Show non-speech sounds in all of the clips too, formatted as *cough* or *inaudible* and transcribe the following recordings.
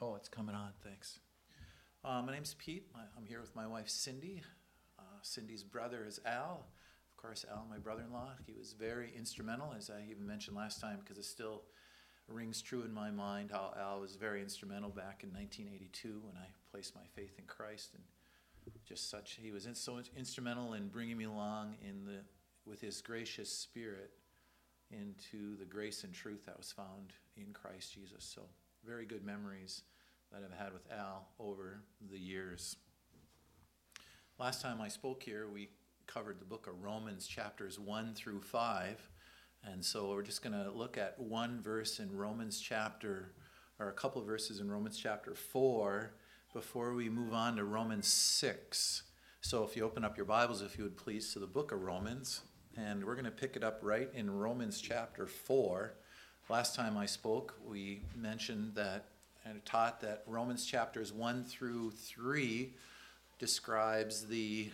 Oh, it's coming on, thanks. Uh, my name's Pete. I'm here with my wife Cindy. Uh, Cindy's brother is Al. Of course, Al, my brother in law, he was very instrumental, as I even mentioned last time, because it still rings true in my mind how Al was very instrumental back in 1982 when I placed my faith in Christ. And just such, he was in, so instrumental in bringing me along in the, with his gracious spirit into the grace and truth that was found in Christ Jesus. So, very good memories that I've had with Al over the years. Last time I spoke here, we covered the book of Romans, chapters 1 through 5. And so we're just going to look at one verse in Romans chapter, or a couple verses in Romans chapter 4 before we move on to Romans 6. So if you open up your Bibles, if you would please, to the book of Romans, and we're going to pick it up right in Romans chapter 4. Last time I spoke, we mentioned that and taught that Romans chapters 1 through 3 describes the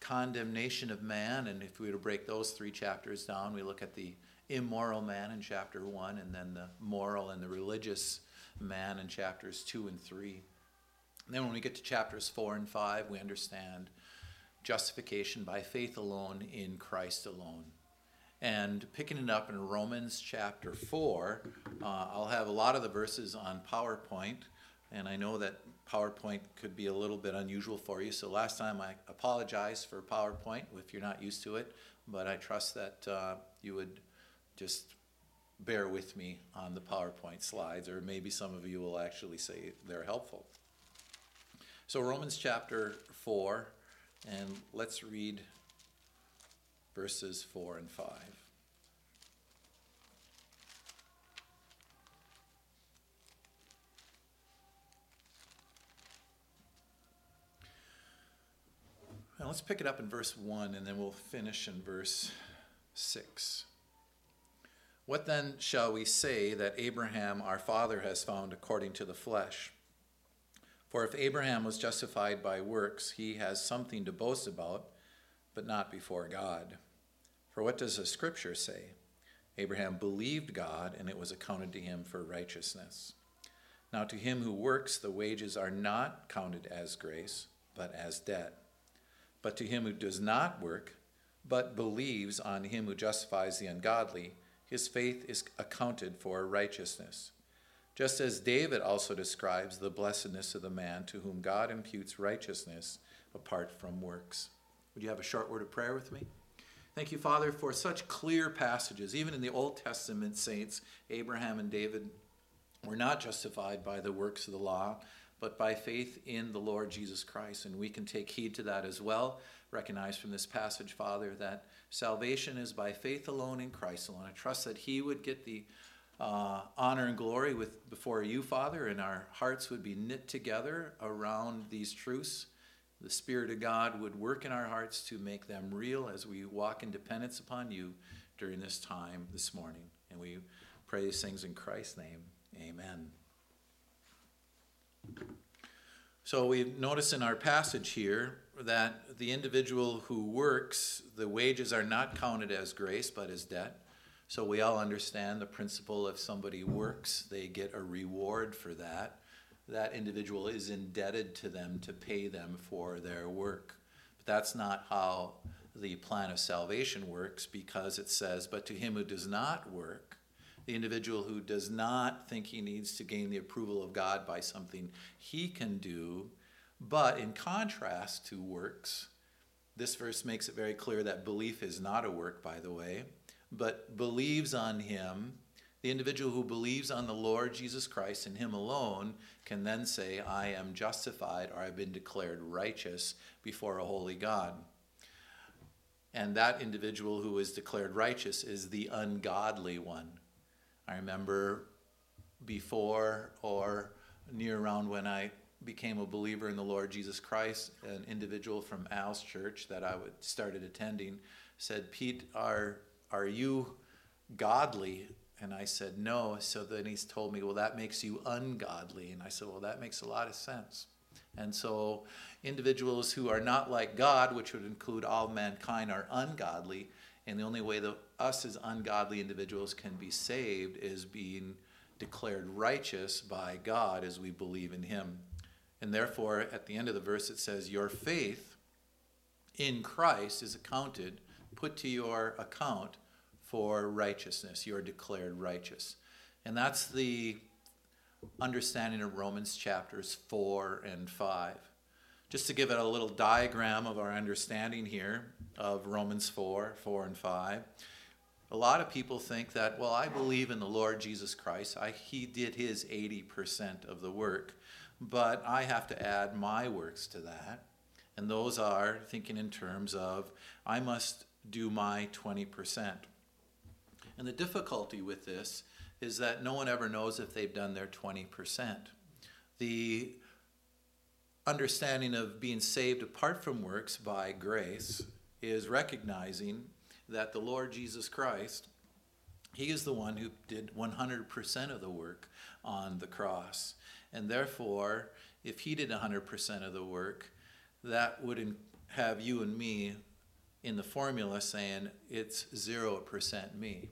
condemnation of man. And if we were to break those three chapters down, we look at the immoral man in chapter 1, and then the moral and the religious man in chapters 2 and 3. And then when we get to chapters 4 and 5, we understand justification by faith alone in Christ alone. And picking it up in Romans chapter 4, uh, I'll have a lot of the verses on PowerPoint. And I know that PowerPoint could be a little bit unusual for you. So last time I apologize for PowerPoint if you're not used to it. But I trust that uh, you would just bear with me on the PowerPoint slides, or maybe some of you will actually say they're helpful. So, Romans chapter 4, and let's read verses 4 and 5. Now let's pick it up in verse 1 and then we'll finish in verse 6. What then shall we say that Abraham our father has found according to the flesh? For if Abraham was justified by works, he has something to boast about, but not before God. For what does the scripture say? Abraham believed God, and it was accounted to him for righteousness. Now, to him who works, the wages are not counted as grace, but as debt. But to him who does not work, but believes on him who justifies the ungodly, his faith is accounted for righteousness. Just as David also describes the blessedness of the man to whom God imputes righteousness apart from works. Would you have a short word of prayer with me? Thank you, Father, for such clear passages. Even in the Old Testament saints, Abraham and David were not justified by the works of the law, but by faith in the Lord Jesus Christ. And we can take heed to that as well. Recognize from this passage, Father, that salvation is by faith alone in Christ alone. I trust that He would get the uh, honor and glory with before you, Father, and our hearts would be knit together around these truths. The Spirit of God would work in our hearts to make them real as we walk in dependence upon you during this time this morning. And we pray these things in Christ's name. Amen. So we notice in our passage here that the individual who works, the wages are not counted as grace but as debt. So we all understand the principle if somebody works, they get a reward for that. That individual is indebted to them to pay them for their work. But that's not how the plan of salvation works because it says, But to him who does not work, the individual who does not think he needs to gain the approval of God by something he can do, but in contrast to works, this verse makes it very clear that belief is not a work, by the way, but believes on him. The individual who believes on the Lord Jesus Christ and him alone can then say, I am justified or I've been declared righteous before a holy God. And that individual who is declared righteous is the ungodly one. I remember before or near around when I became a believer in the Lord Jesus Christ, an individual from Al's church that I would started attending said, Pete, are, are you godly? And I said, no. So then he's told me, well, that makes you ungodly. And I said, well, that makes a lot of sense. And so individuals who are not like God, which would include all mankind, are ungodly. And the only way that us as ungodly individuals can be saved is being declared righteous by God as we believe in him. And therefore, at the end of the verse, it says, Your faith in Christ is accounted, put to your account for righteousness. You are declared righteous. And that's the understanding of Romans chapters 4 and 5. Just to give it a little diagram of our understanding here of Romans 4, 4 and 5. A lot of people think that, well, I believe in the Lord Jesus Christ. I, he did his 80% of the work, but I have to add my works to that. And those are thinking in terms of, I must do my 20%. And the difficulty with this is that no one ever knows if they've done their 20%. The understanding of being saved apart from works by grace is recognizing that the Lord Jesus Christ, He is the one who did 100% of the work on the cross. And therefore, if He did 100% of the work, that would have you and me in the formula saying it's 0% me.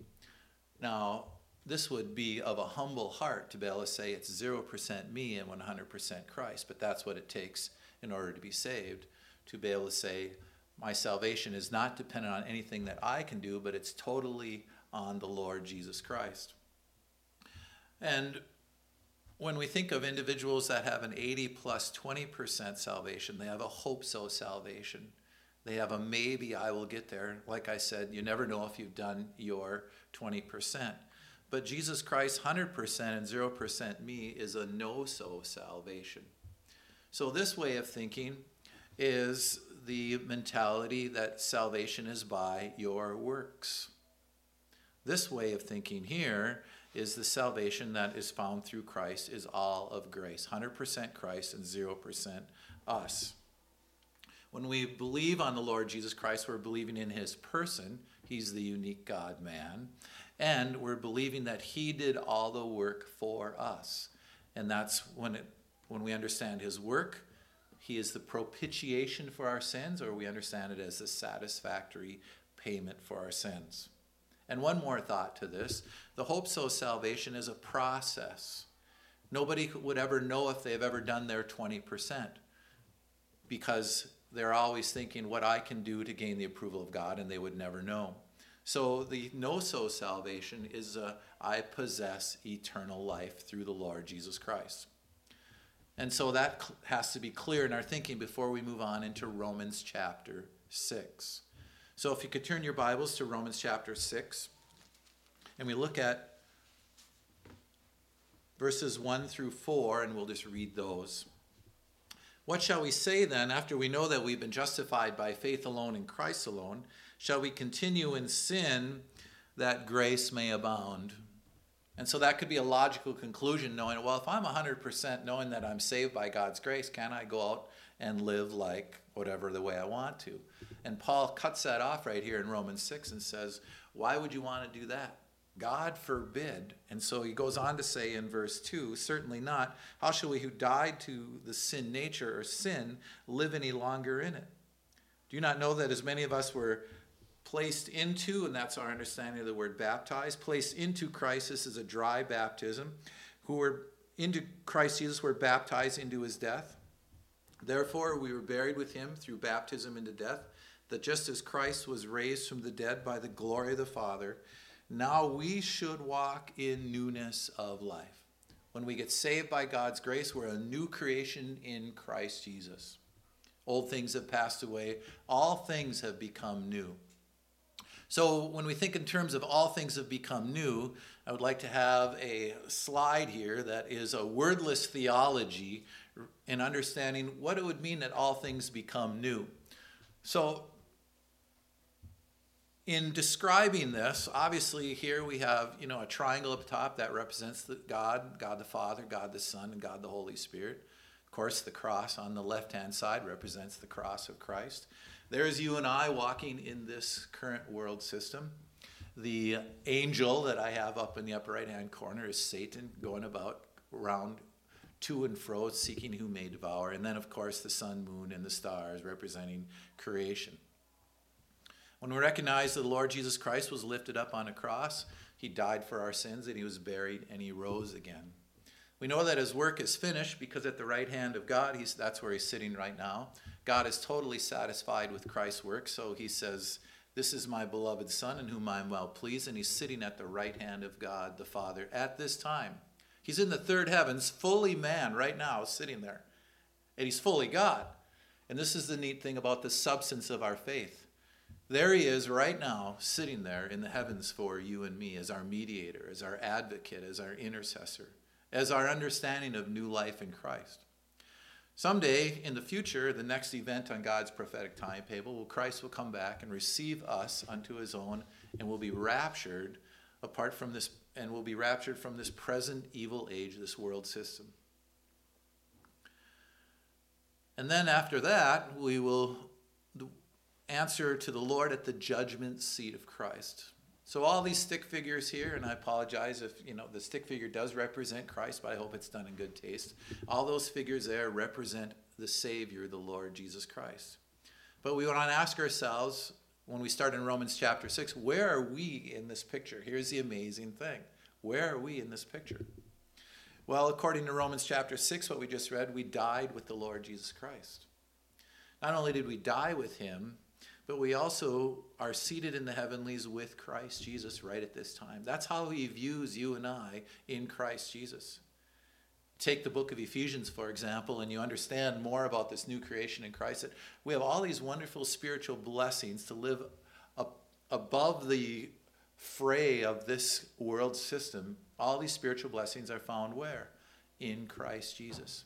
Now, this would be of a humble heart to be able to say it's 0% me and 100% Christ, but that's what it takes in order to be saved, to be able to say, my salvation is not dependent on anything that I can do, but it's totally on the Lord Jesus Christ. And when we think of individuals that have an 80 plus 20% salvation, they have a hope so salvation. They have a maybe I will get there. Like I said, you never know if you've done your 20%. But Jesus Christ, 100% and 0% me, is a no so salvation. So, this way of thinking is the mentality that salvation is by your works. This way of thinking here is the salvation that is found through Christ is all of grace 100% Christ and 0% us. When we believe on the Lord Jesus Christ, we're believing in his person. He's the unique God man. And we're believing that he did all the work for us. And that's when, it, when we understand his work, he is the propitiation for our sins, or we understand it as the satisfactory payment for our sins. And one more thought to this the hope so salvation is a process. Nobody would ever know if they've ever done their 20% because they're always thinking what I can do to gain the approval of God, and they would never know. So the no so salvation is I possess eternal life through the Lord Jesus Christ. And so that has to be clear in our thinking before we move on into Romans chapter 6. So if you could turn your Bibles to Romans chapter 6, and we look at verses 1 through 4, and we'll just read those. What shall we say then after we know that we've been justified by faith alone in Christ alone? Shall we continue in sin that grace may abound? And so that could be a logical conclusion knowing, well, if I'm 100% knowing that I'm saved by God's grace, can I go out and live like whatever the way I want to? And Paul cuts that off right here in Romans 6 and says, why would you want to do that? God forbid. And so he goes on to say in verse 2 certainly not. How shall we who died to the sin nature or sin live any longer in it? Do you not know that as many of us were placed into, and that's our understanding of the word baptized, placed into Christ, this is a dry baptism, who were into Christ Jesus were baptized into his death? Therefore, we were buried with him through baptism into death, that just as Christ was raised from the dead by the glory of the Father, now we should walk in newness of life. When we get saved by God's grace, we're a new creation in Christ Jesus. Old things have passed away, all things have become new. So, when we think in terms of all things have become new, I would like to have a slide here that is a wordless theology in understanding what it would mean that all things become new. So, in describing this, obviously here we have, you know, a triangle up top that represents the God, God the Father, God the Son, and God the Holy Spirit. Of course, the cross on the left-hand side represents the cross of Christ. There's you and I walking in this current world system. The angel that I have up in the upper right-hand corner is Satan going about around to and fro, seeking who may devour. And then, of course, the sun, moon, and the stars representing creation. When we recognize that the Lord Jesus Christ was lifted up on a cross, He died for our sins and he was buried and he rose again. We know that his work is finished because at the right hand of God, he's, that's where he's sitting right now. God is totally satisfied with Christ's work, so he says, This is my beloved Son in whom I am well pleased, and he's sitting at the right hand of God the Father at this time. He's in the third heavens, fully man right now, sitting there. And he's fully God. And this is the neat thing about the substance of our faith. There he is right now, sitting there in the heavens for you and me as our mediator, as our advocate, as our intercessor as our understanding of new life in Christ. Someday in the future, the next event on God's prophetic timetable, Christ will come back and receive us unto his own and will be raptured apart from this and will be raptured from this present evil age, this world system. And then after that, we will answer to the Lord at the judgment seat of Christ. So all these stick figures here, and I apologize if you know the stick figure does represent Christ, but I hope it's done in good taste. All those figures there represent the Savior, the Lord Jesus Christ. But we want to ask ourselves when we start in Romans chapter 6, where are we in this picture? Here's the amazing thing. Where are we in this picture? Well, according to Romans chapter 6, what we just read, we died with the Lord Jesus Christ. Not only did we die with him, but we also are seated in the heavenlies with Christ Jesus right at this time. That's how he views you and I in Christ Jesus. Take the book of Ephesians, for example, and you understand more about this new creation in Christ. That we have all these wonderful spiritual blessings to live up above the fray of this world system. All these spiritual blessings are found where? In Christ Jesus.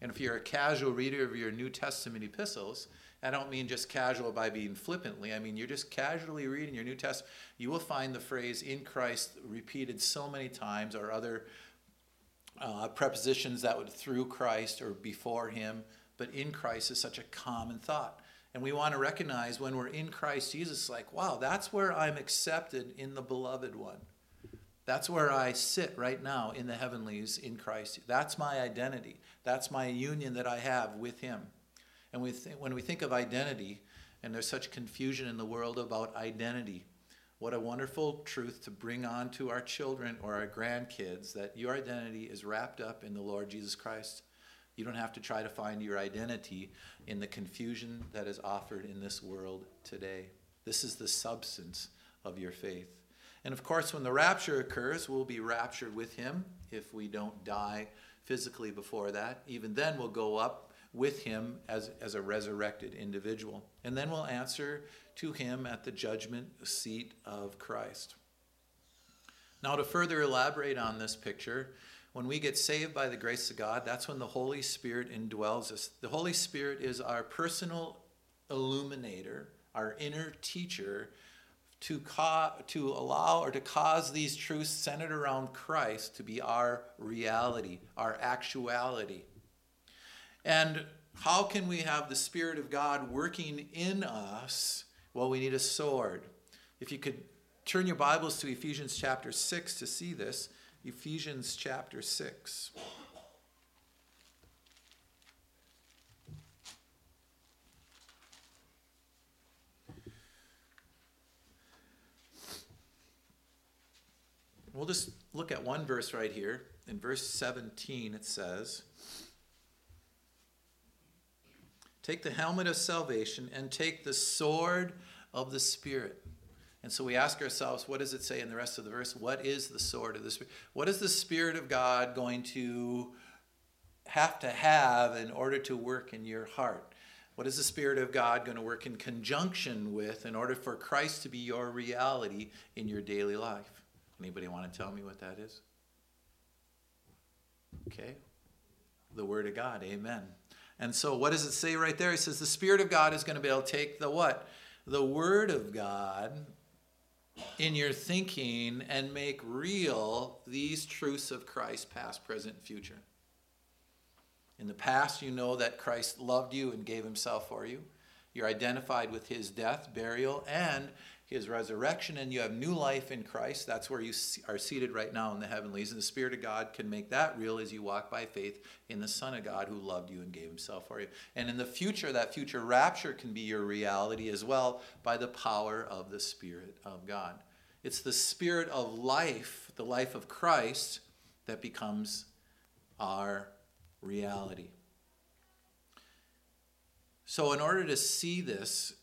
And if you're a casual reader of your New Testament epistles, I don't mean just casual by being flippantly. I mean, you're just casually reading your New Testament. You will find the phrase in Christ repeated so many times, or other uh, prepositions that would through Christ or before Him. But in Christ is such a common thought. And we want to recognize when we're in Christ Jesus, like, wow, that's where I'm accepted in the beloved one. That's where I sit right now in the heavenlies in Christ. That's my identity. That's my union that I have with Him. And we th- when we think of identity, and there's such confusion in the world about identity, what a wonderful truth to bring on to our children or our grandkids that your identity is wrapped up in the Lord Jesus Christ. You don't have to try to find your identity in the confusion that is offered in this world today. This is the substance of your faith. And of course, when the rapture occurs, we'll be raptured with him if we don't die physically before that. Even then, we'll go up with him as, as a resurrected individual. And then we'll answer to him at the judgment seat of Christ. Now, to further elaborate on this picture, when we get saved by the grace of God, that's when the Holy Spirit indwells us. The Holy Spirit is our personal illuminator, our inner teacher to, co- to allow or to cause these truths centered around Christ to be our reality, our actuality. And how can we have the Spirit of God working in us? Well, we need a sword. If you could turn your Bibles to Ephesians chapter 6 to see this, Ephesians chapter 6. We'll just look at one verse right here. In verse 17, it says, Take the helmet of salvation and take the sword of the Spirit. And so we ask ourselves, what does it say in the rest of the verse? What is the sword of the Spirit? What is the Spirit of God going to have to have in order to work in your heart? What is the Spirit of God going to work in conjunction with in order for Christ to be your reality in your daily life? Anybody want to tell me what that is? Okay. The Word of God. Amen. And so, what does it say right there? It says the Spirit of God is going to be able to take the what? The Word of God in your thinking and make real these truths of Christ, past, present, future. In the past, you know that Christ loved you and gave himself for you. You're identified with his death, burial, and his resurrection and you have new life in Christ. That's where you are seated right now in the heavenlies. And the Spirit of God can make that real as you walk by faith in the Son of God who loved you and gave himself for you. And in the future, that future rapture can be your reality as well by the power of the Spirit of God. It's the spirit of life, the life of Christ, that becomes our reality. So, in order to see this,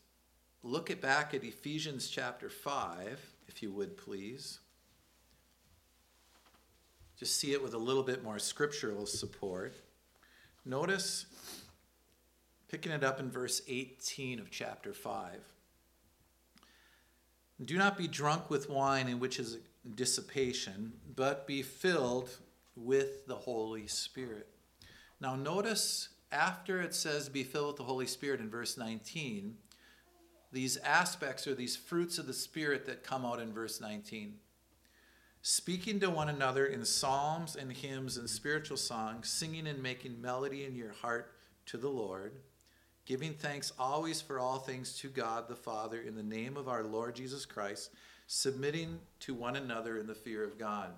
look it back at Ephesians chapter 5, if you would please. Just see it with a little bit more scriptural support. Notice, picking it up in verse 18 of chapter 5. Do not be drunk with wine, in which is dissipation, but be filled with the Holy Spirit. Now, notice after it says be filled with the Holy Spirit in verse 19, these aspects or these fruits of the Spirit that come out in verse 19. Speaking to one another in psalms and hymns and spiritual songs, singing and making melody in your heart to the Lord giving thanks always for all things to God the Father in the name of our Lord Jesus Christ, submitting to one another in the fear of God.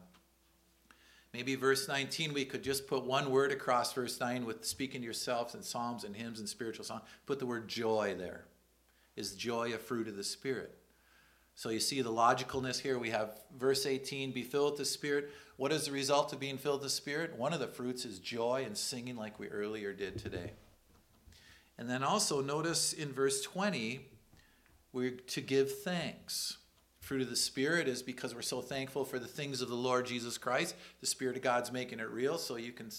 Maybe verse 19, we could just put one word across verse 9 with speaking to yourselves in psalms and hymns and spiritual songs. Put the word joy there. Is joy a fruit of the Spirit? So you see the logicalness here. We have verse 18 be filled with the Spirit. What is the result of being filled with the Spirit? One of the fruits is joy and singing, like we earlier did today. And then also notice in verse 20, we're to give thanks. Fruit of the Spirit is because we're so thankful for the things of the Lord Jesus Christ. The Spirit of God's making it real, so you can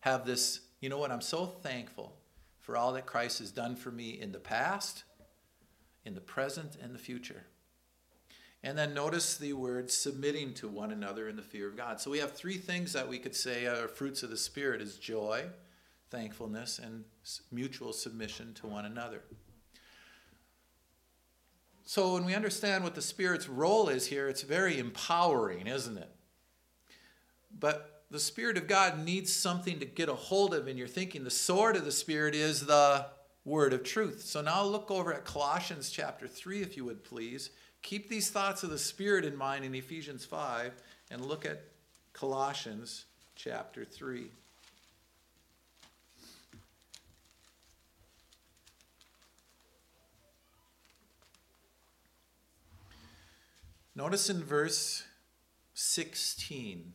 have this. You know what? I'm so thankful for all that Christ has done for me in the past, in the present, and the future. And then notice the word submitting to one another in the fear of God. So we have three things that we could say are fruits of the Spirit is joy, thankfulness, and mutual submission to one another. So, when we understand what the Spirit's role is here, it's very empowering, isn't it? But the Spirit of God needs something to get a hold of in your thinking. The sword of the Spirit is the word of truth. So, now look over at Colossians chapter 3, if you would please. Keep these thoughts of the Spirit in mind in Ephesians 5 and look at Colossians chapter 3. Notice in verse 16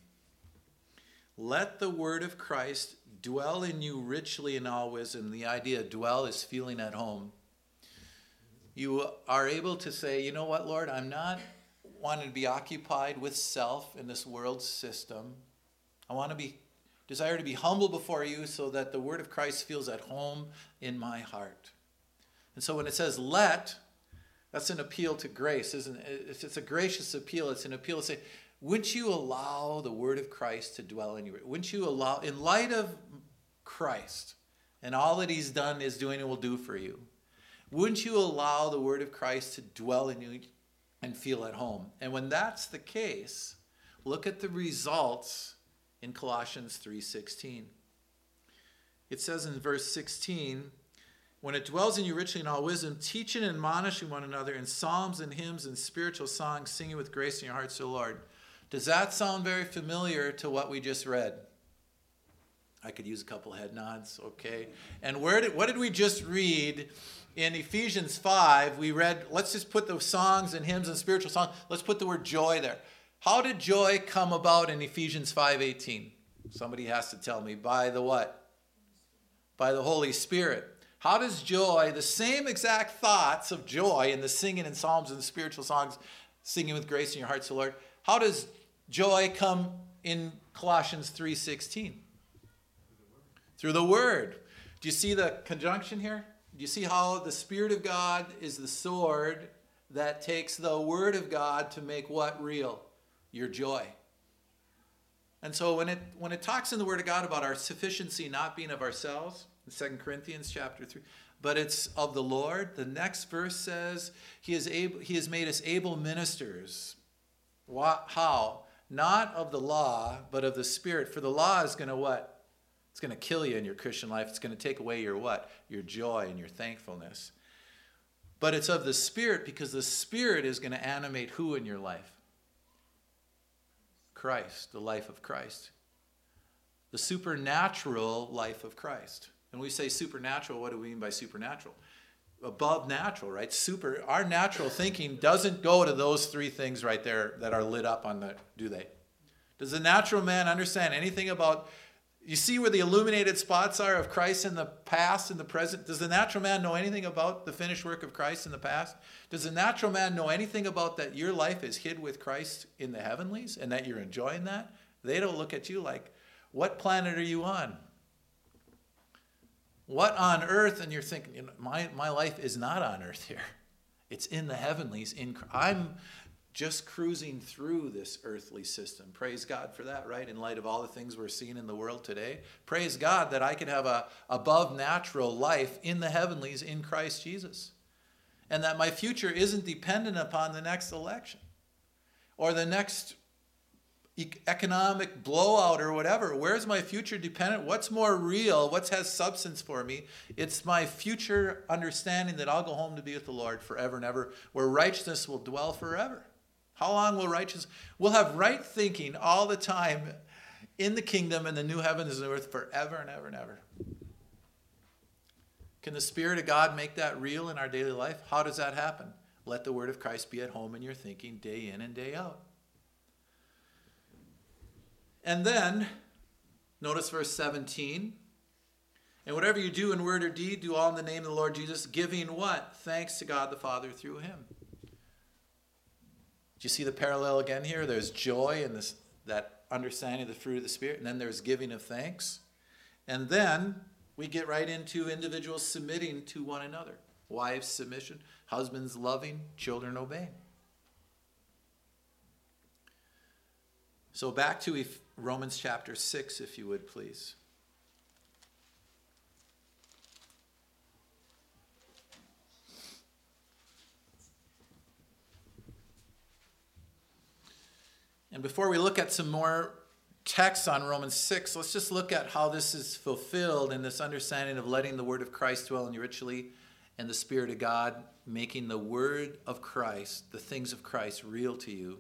let the word of Christ dwell in you richly in all wisdom. The idea dwell is feeling at home. You are able to say, you know what, Lord, I'm not wanting to be occupied with self in this world system. I want to be desire to be humble before you so that the word of Christ feels at home in my heart. And so when it says let, that's an appeal to grace, isn't it? It's, it's a gracious appeal. It's an appeal to say, wouldn't you allow the word of Christ to dwell in you? Wouldn't you allow, in light of Christ and all that he's done, is doing, and will do for you, wouldn't you allow the word of Christ to dwell in you and feel at home? And when that's the case, look at the results in Colossians 3:16. It says in verse 16, when it dwells in you richly in all wisdom, teaching and admonishing one another in psalms and hymns and spiritual songs, singing with grace in your hearts to the Lord. Does that sound very familiar to what we just read? I could use a couple head nods, okay. And where did what did we just read in Ephesians 5? We read, let's just put the songs and hymns and spiritual songs, let's put the word joy there. How did joy come about in Ephesians 5:18? Somebody has to tell me by the what? By the Holy Spirit. How does joy, the same exact thoughts of joy in the singing and psalms and spiritual songs, singing with grace in your hearts, the Lord, how does joy come in Colossians 3:16? Through the word. Do you see the conjunction here? Do you see how the Spirit of God is the sword that takes the Word of God to make what real? Your joy. And so when it when it talks in the Word of God about our sufficiency not being of ourselves, in 2 Corinthians chapter 3. But it's of the Lord. The next verse says, He, is able, he has made us able ministers. What, how? Not of the law, but of the Spirit. For the law is going to what? It's going to kill you in your Christian life. It's going to take away your what? Your joy and your thankfulness. But it's of the Spirit because the Spirit is going to animate who in your life? Christ, the life of Christ. The supernatural life of Christ. And we say supernatural, what do we mean by supernatural? Above natural, right? Super. Our natural thinking doesn't go to those three things right there that are lit up on the, do they? Does the natural man understand anything about you see where the illuminated spots are of Christ in the past and the present? Does the natural man know anything about the finished work of Christ in the past? Does the natural man know anything about that your life is hid with Christ in the heavenlies and that you're enjoying that? They don't look at you like, what planet are you on? What on earth? And you're thinking, you know, my, my life is not on earth here. It's in the heavenlies. In I'm just cruising through this earthly system. Praise God for that, right? In light of all the things we're seeing in the world today. Praise God that I can have a above natural life in the heavenlies in Christ Jesus. And that my future isn't dependent upon the next election or the next economic blowout or whatever. Where's my future dependent? What's more real? What has substance for me? It's my future understanding that I'll go home to be with the Lord forever and ever, where righteousness will dwell forever. How long will righteousness? We'll have right thinking all the time in the kingdom and the new heavens and earth forever and ever and ever. Can the Spirit of God make that real in our daily life? How does that happen? Let the word of Christ be at home in your thinking day in and day out. And then, notice verse 17. And whatever you do in word or deed, do all in the name of the Lord Jesus, giving what? Thanks to God the Father through him. Do you see the parallel again here? There's joy in this, that understanding of the fruit of the Spirit, and then there's giving of thanks. And then we get right into individuals submitting to one another. Wives, submission. Husbands, loving. Children, obeying. So back to Romans chapter 6, if you would please. And before we look at some more texts on Romans 6, let's just look at how this is fulfilled in this understanding of letting the word of Christ dwell in you richly and the Spirit of God making the word of Christ, the things of Christ, real to you.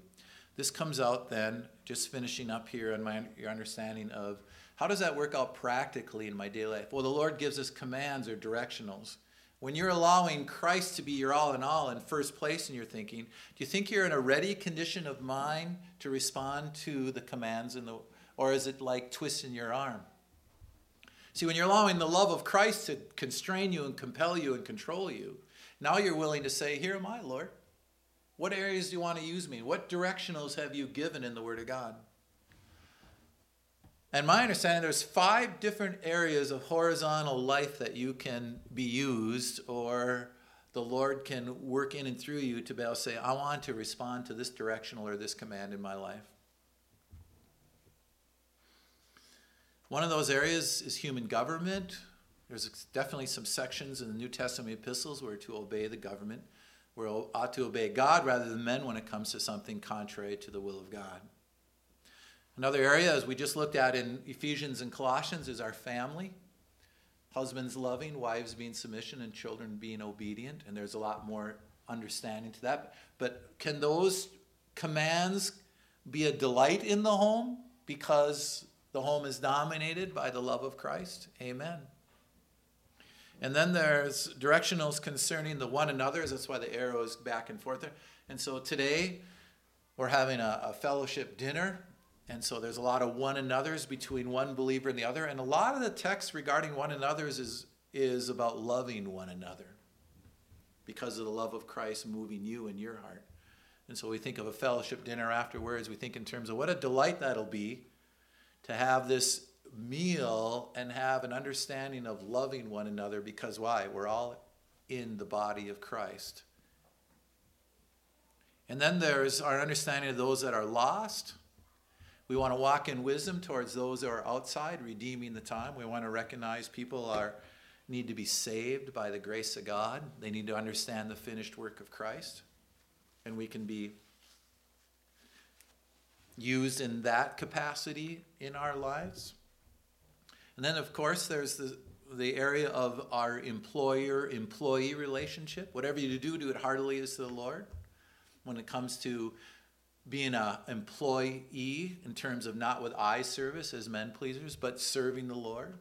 This comes out then, just finishing up here on my, your understanding of how does that work out practically in my daily life? Well, the Lord gives us commands or directionals. When you're allowing Christ to be your all in all in first place in your thinking, do you think you're in a ready condition of mind to respond to the commands in the or is it like twisting your arm? See, when you're allowing the love of Christ to constrain you and compel you and control you, now you're willing to say, Here am I, Lord. What areas do you want to use me? What directionals have you given in the Word of God? And my understanding, there's five different areas of horizontal life that you can be used, or the Lord can work in and through you to be able to say, I want to respond to this directional or this command in my life. One of those areas is human government. There's definitely some sections in the New Testament epistles where to obey the government. We ought to obey God rather than men when it comes to something contrary to the will of God. Another area, as we just looked at in Ephesians and Colossians, is our family. Husbands loving, wives being submission, and children being obedient. And there's a lot more understanding to that. But can those commands be a delight in the home because the home is dominated by the love of Christ? Amen. And then there's directionals concerning the one another's. That's why the arrow is back and forth there. And so today we're having a, a fellowship dinner and so there's a lot of one another's between one believer and the other. And a lot of the text regarding one another's is, is about loving one another because of the love of Christ moving you in your heart. And so we think of a fellowship dinner afterwards. We think in terms of what a delight that'll be to have this meal and have an understanding of loving one another because why? We're all in the body of Christ. And then there's our understanding of those that are lost we want to walk in wisdom towards those that are outside, redeeming the time. We want to recognize people are need to be saved by the grace of God. They need to understand the finished work of Christ. And we can be used in that capacity in our lives. And then, of course, there's the, the area of our employer employee relationship. Whatever you do, do it heartily as to the Lord. When it comes to being an employee in terms of not with eye service as men pleasers, but serving the Lord.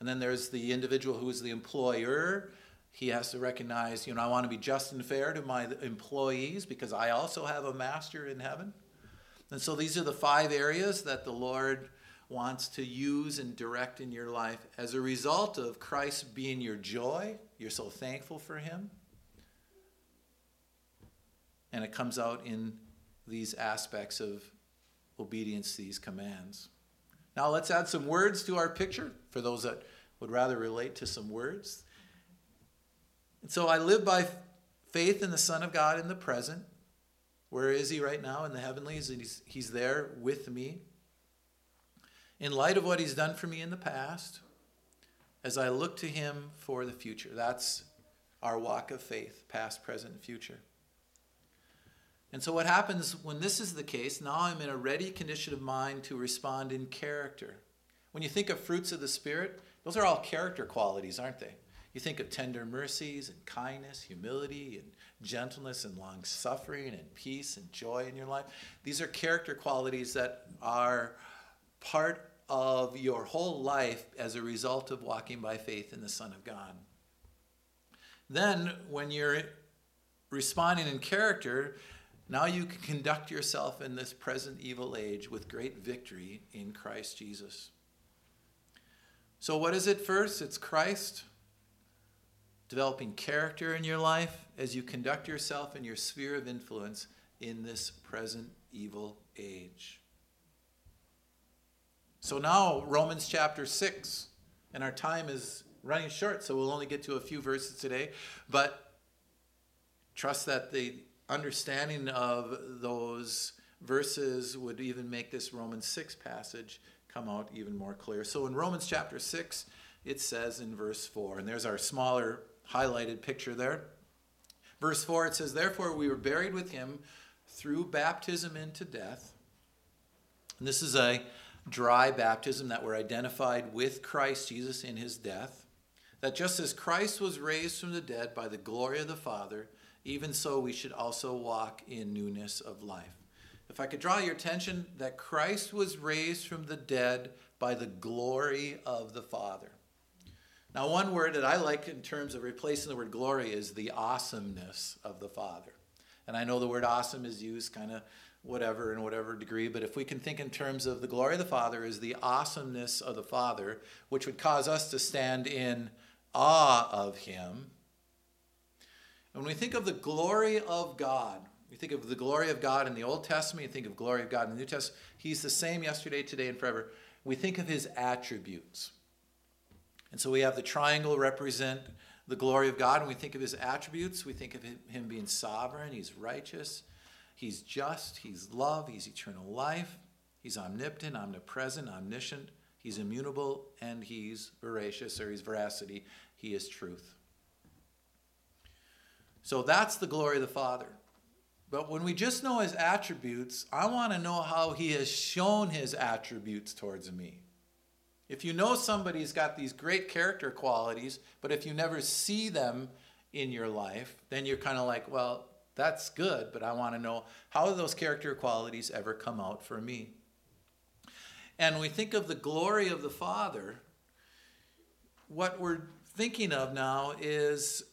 And then there's the individual who is the employer, he has to recognize, you know, I want to be just and fair to my employees because I also have a master in heaven. And so these are the five areas that the Lord wants to use and direct in your life as a result of Christ being your joy. You're so thankful for him. And it comes out in these aspects of obedience to these commands. Now let's add some words to our picture for those that would rather relate to some words. And so I live by faith in the Son of God in the present. Where is he right now in the heavenlies? He's, he's there with me. In light of what he's done for me in the past, as I look to him for the future. That's our walk of faith, past, present, future. And so, what happens when this is the case, now I'm in a ready condition of mind to respond in character. When you think of fruits of the Spirit, those are all character qualities, aren't they? You think of tender mercies and kindness, humility and gentleness and long suffering and peace and joy in your life. These are character qualities that are part of your whole life as a result of walking by faith in the Son of God. Then, when you're responding in character, now you can conduct yourself in this present evil age with great victory in Christ Jesus. So, what is it first? It's Christ developing character in your life as you conduct yourself in your sphere of influence in this present evil age. So now, Romans chapter 6, and our time is running short, so we'll only get to a few verses today, but trust that the understanding of those verses would even make this Romans 6 passage come out even more clear. So in Romans chapter 6, it says in verse 4, and there's our smaller highlighted picture there. Verse 4 it says, Therefore we were buried with him through baptism into death. And this is a dry baptism that we're identified with Christ Jesus in his death. That just as Christ was raised from the dead by the glory of the Father, even so we should also walk in newness of life. If I could draw your attention that Christ was raised from the dead by the glory of the Father. Now, one word that I like in terms of replacing the word glory is the awesomeness of the Father. And I know the word awesome is used kind of whatever in whatever degree, but if we can think in terms of the glory of the Father is the awesomeness of the Father, which would cause us to stand in awe of Him. And when we think of the glory of God, we think of the glory of God in the Old Testament, you think of glory of God in the New Testament, He's the same yesterday, today, and forever. We think of His attributes. And so we have the triangle represent the glory of God. and we think of his attributes, we think of him being sovereign, he's righteous, he's just, he's love, he's eternal life, he's omnipotent, omnipresent, omniscient, he's immutable, and he's veracious or he's veracity. He is truth. So that's the glory of the Father. But when we just know his attributes, I want to know how he has shown his attributes towards me. If you know somebody's got these great character qualities, but if you never see them in your life, then you're kind of like, well, that's good, but I want to know how those character qualities ever come out for me? And we think of the glory of the Father. What we're thinking of now is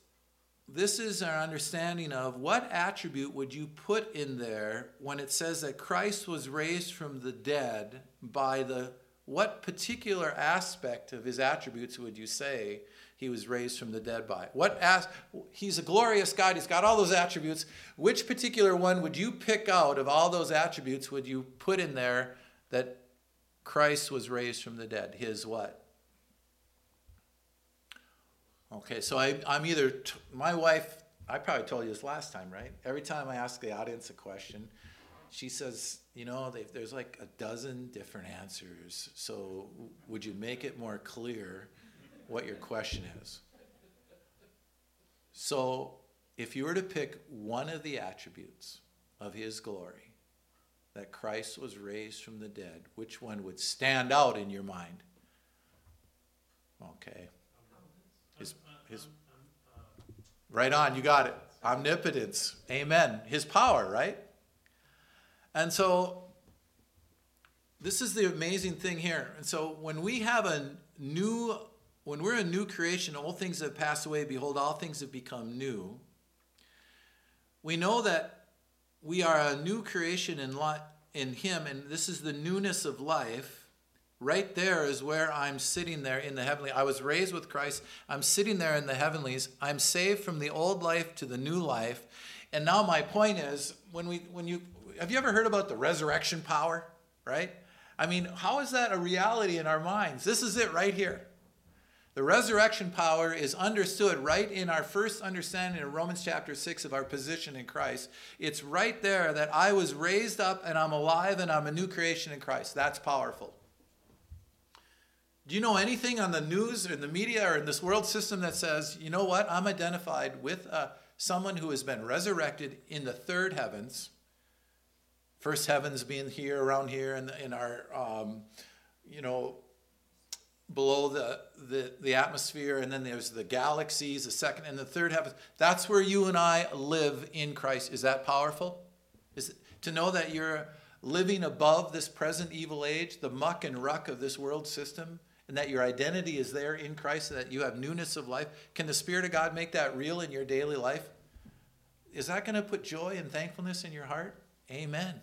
this is our understanding of what attribute would you put in there when it says that Christ was raised from the dead by the what particular aspect of his attributes would you say he was raised from the dead by? What as, he's a glorious God, he's got all those attributes. Which particular one would you pick out of all those attributes would you put in there that Christ was raised from the dead? His what? Okay, so I, am either, t- my wife, I probably told you this last time, right? Every time I ask the audience a question, she says, you know, there's like a dozen different answers. So would you make it more clear what your question is? So if you were to pick one of the attributes of his glory, that Christ was raised from the dead, which one would stand out in your mind? Okay. His, his, right on, you got it. Omnipotence. Amen. His power, right? And so this is the amazing thing here. And so when we have a new when we're a new creation, old things have passed away, behold, all things have become new. We know that we are a new creation in, li- in Him, and this is the newness of life. Right there is where I'm sitting there in the heavenly. I was raised with Christ. I'm sitting there in the heavenlies. I'm saved from the old life to the new life. And now my point is when we when you have you ever heard about the resurrection power, right? I mean, how is that a reality in our minds? This is it right here. The resurrection power is understood right in our first understanding in Romans chapter 6 of our position in Christ. It's right there that I was raised up and I'm alive and I'm a new creation in Christ. That's powerful. Do you know anything on the news or in the media or in this world system that says, you know what, I'm identified with uh, someone who has been resurrected in the third heavens? First heavens being here, around here, in, the, in our, um, you know, below the, the, the atmosphere, and then there's the galaxies, the second and the third heaven. That's where you and I live in Christ. Is that powerful? Is it, to know that you're living above this present evil age, the muck and ruck of this world system, and that your identity is there in Christ, and that you have newness of life. Can the Spirit of God make that real in your daily life? Is that going to put joy and thankfulness in your heart? Amen.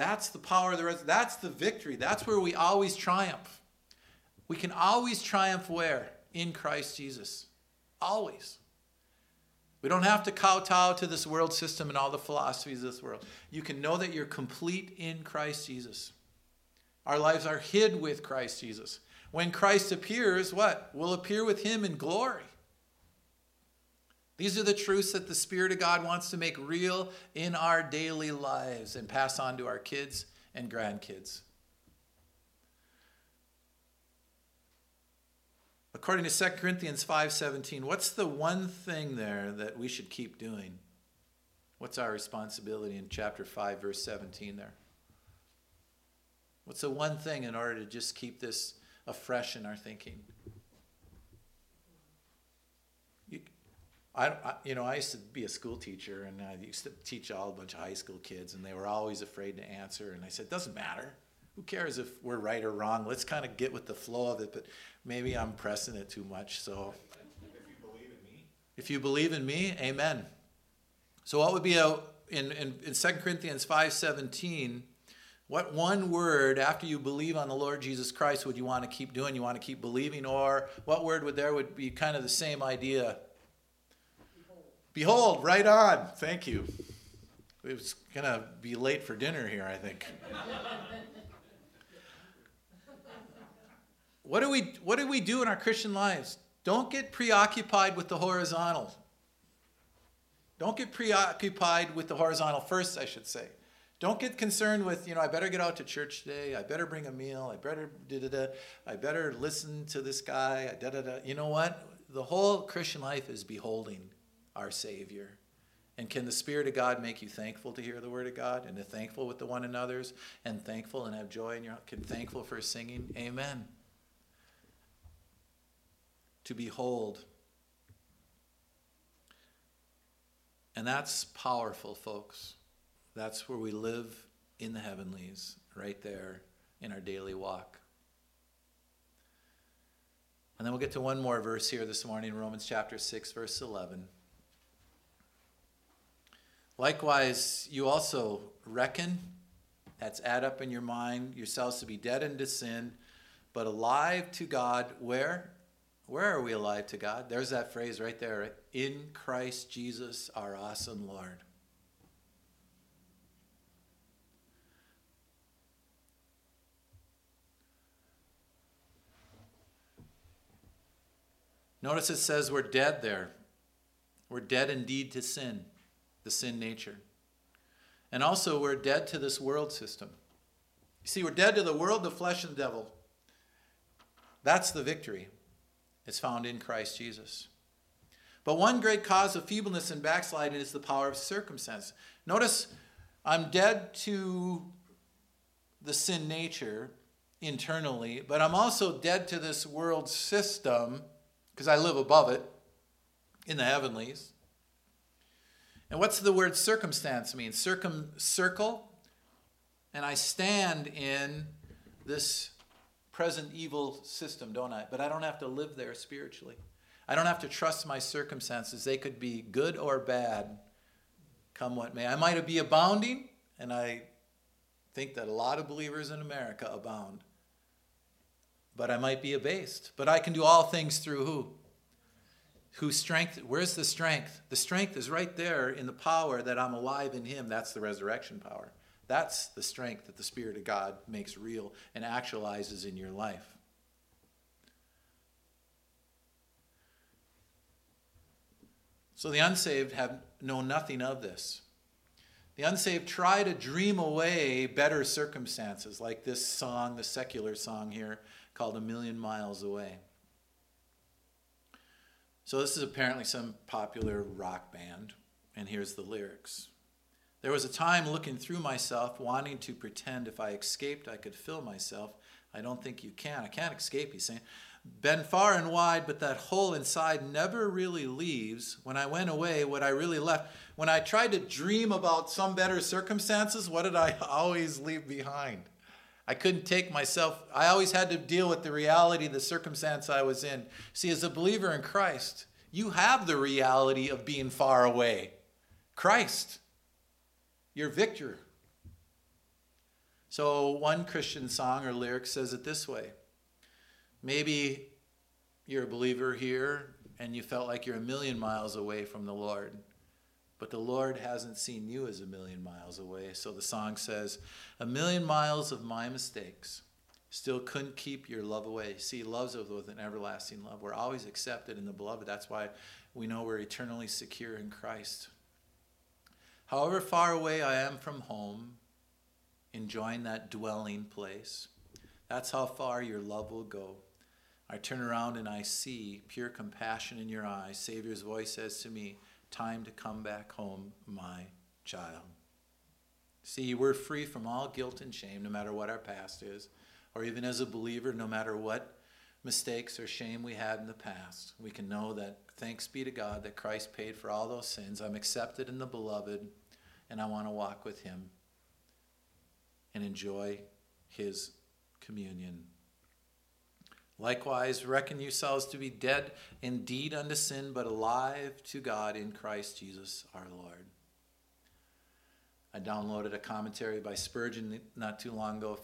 That's the power of the res- that's the victory. That's where we always triumph. We can always triumph where? In Christ Jesus. Always. We don't have to kowtow to this world system and all the philosophies of this world. You can know that you're complete in Christ Jesus. Our lives are hid with Christ Jesus. When Christ appears, what? We'll appear with him in glory. These are the truths that the Spirit of God wants to make real in our daily lives and pass on to our kids and grandkids. According to 2 Corinthians 5:17, what's the one thing there that we should keep doing? What's our responsibility in chapter 5 verse 17 there? What's the one thing in order to just keep this afresh in our thinking? I, I, you know, I used to be a school teacher, and I used to teach all a bunch of high school kids, and they were always afraid to answer. And I said, "It "Doesn't matter. Who cares if we're right or wrong? Let's kind of get with the flow of it." But maybe I'm pressing it too much. So, if you believe in me, if you believe in me, Amen. So, what would be a in in, in 2 Corinthians five seventeen? What one word after you believe on the Lord Jesus Christ would you want to keep doing? You want to keep believing, or what word would there would be kind of the same idea? Behold, right on. Thank you. It was going to be late for dinner here, I think. what do we what do we do in our Christian lives? Don't get preoccupied with the horizontal. Don't get preoccupied with the horizontal first, I should say. Don't get concerned with, you know, I better get out to church today. I better bring a meal. I better da da da. I better listen to this guy. Da da da. You know what? The whole Christian life is beholding our Savior. And can the Spirit of God make you thankful to hear the Word of God and to thankful with the one another's and thankful and have joy in your can thankful for singing? Amen. To behold. And that's powerful, folks. That's where we live in the heavenlies, right there in our daily walk. And then we'll get to one more verse here this morning, Romans chapter 6, verse 11. Likewise, you also reckon, that's add up in your mind, yourselves to be dead unto sin, but alive to God. Where? Where are we alive to God? There's that phrase right there in Christ Jesus, our awesome Lord. Notice it says we're dead there. We're dead indeed to sin the sin nature. And also, we're dead to this world system. You see, we're dead to the world, the flesh, and the devil. That's the victory. It's found in Christ Jesus. But one great cause of feebleness and backsliding is the power of circumstance. Notice, I'm dead to the sin nature internally, but I'm also dead to this world system because I live above it in the heavenlies. And what's the word circumstance mean? Circum circle. And I stand in this present evil system, don't I? But I don't have to live there spiritually. I don't have to trust my circumstances. They could be good or bad, come what may. I might be abounding, and I think that a lot of believers in America abound. But I might be abased. But I can do all things through who? Who strength? Where's the strength? The strength is right there in the power that I'm alive in Him. That's the resurrection power. That's the strength that the Spirit of God makes real and actualizes in your life. So the unsaved have know nothing of this. The unsaved try to dream away better circumstances, like this song, the secular song here, called A Million Miles Away. So this is apparently some popular rock band, and here's the lyrics. There was a time looking through myself, wanting to pretend if I escaped, I could fill myself. I don't think you can. I can't escape, he's saying. Been far and wide, but that hole inside never really leaves. When I went away, what I really left, when I tried to dream about some better circumstances, what did I *laughs* always leave behind? I couldn't take myself, I always had to deal with the reality, the circumstance I was in. See, as a believer in Christ, you have the reality of being far away. Christ your victor. So, one Christian song or lyric says it this way Maybe you're a believer here and you felt like you're a million miles away from the Lord, but the Lord hasn't seen you as a million miles away. So the song says, A million miles of my mistakes still couldn't keep your love away. See, loves with an everlasting love. We're always accepted in the beloved. That's why we know we're eternally secure in Christ. However far away I am from home, enjoying that dwelling place, that's how far your love will go. I turn around and I see pure compassion in your eyes. Savior's voice says to me, Time to come back home, my child. See, we're free from all guilt and shame, no matter what our past is, or even as a believer, no matter what mistakes or shame we had in the past. We can know that thanks be to God that Christ paid for all those sins. I'm accepted in the beloved and I want to walk with him and enjoy his communion. Likewise, reckon yourselves to be dead indeed unto sin, but alive to God in Christ Jesus our Lord. I downloaded a commentary by Spurgeon not too long ago,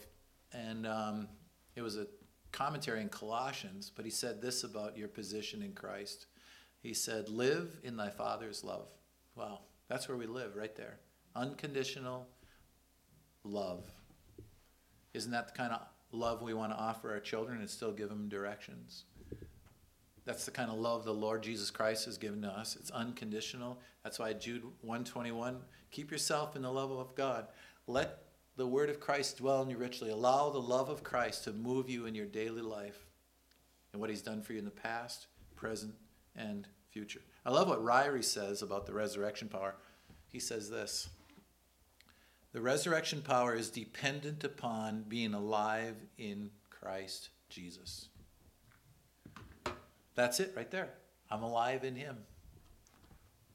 and um, it was a commentary in Colossians, but he said this about your position in Christ. He said, Live in thy Father's love. Wow, that's where we live, right there unconditional love. Isn't that the kind of love we want to offer our children and still give them directions? That's the kind of love the Lord Jesus Christ has given to us. It's unconditional. That's why Jude 121, keep yourself in the love of God. Let the word of Christ dwell in you richly. Allow the love of Christ to move you in your daily life and what he's done for you in the past, present, and future. I love what Ryrie says about the resurrection power. He says this the resurrection power is dependent upon being alive in Christ Jesus. That's it right there. I'm alive in Him.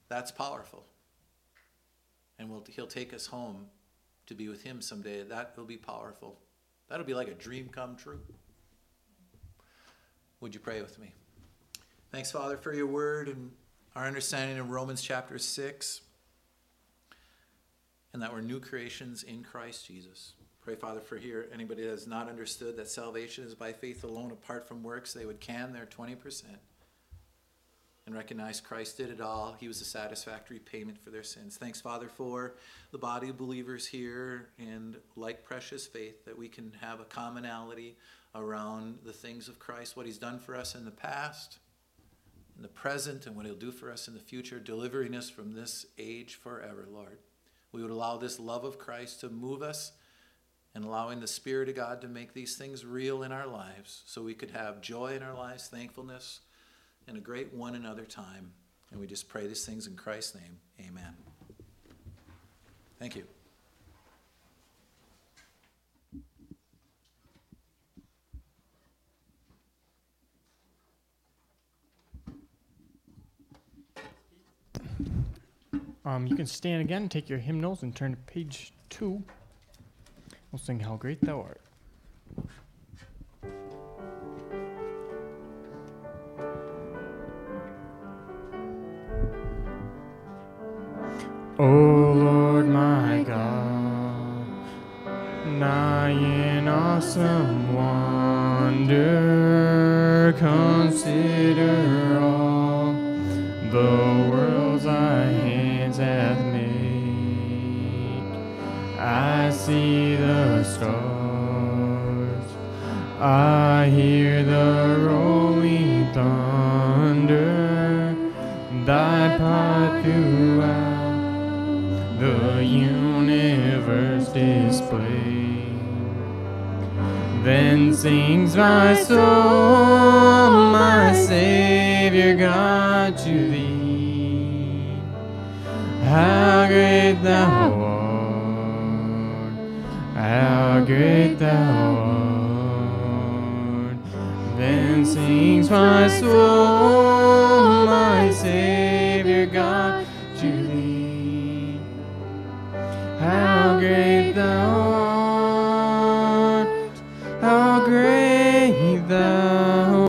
That's powerful. And we'll, He'll take us home to be with Him someday. That will be powerful. That'll be like a dream come true. Would you pray with me? Thanks, Father, for your word and our understanding of Romans chapter 6 and that we're new creations in Christ Jesus. Pray, Father, for here anybody that has not understood that salvation is by faith alone, apart from works, they would can their 20% and recognize Christ did it all. He was a satisfactory payment for their sins. Thanks, Father, for the body of believers here and like precious faith that we can have a commonality around the things of Christ, what He's done for us in the past, in the present, and what He'll do for us in the future, delivering us from this age forever, Lord we would allow this love of Christ to move us and allowing the Spirit of God to make these things real in our lives so we could have joy in our lives, thankfulness, and a great one another time. And we just pray these things in Christ's name. Amen. Thank you. Um, you can stand again, take your hymnals, and turn to page two. We'll sing How Great Thou Art.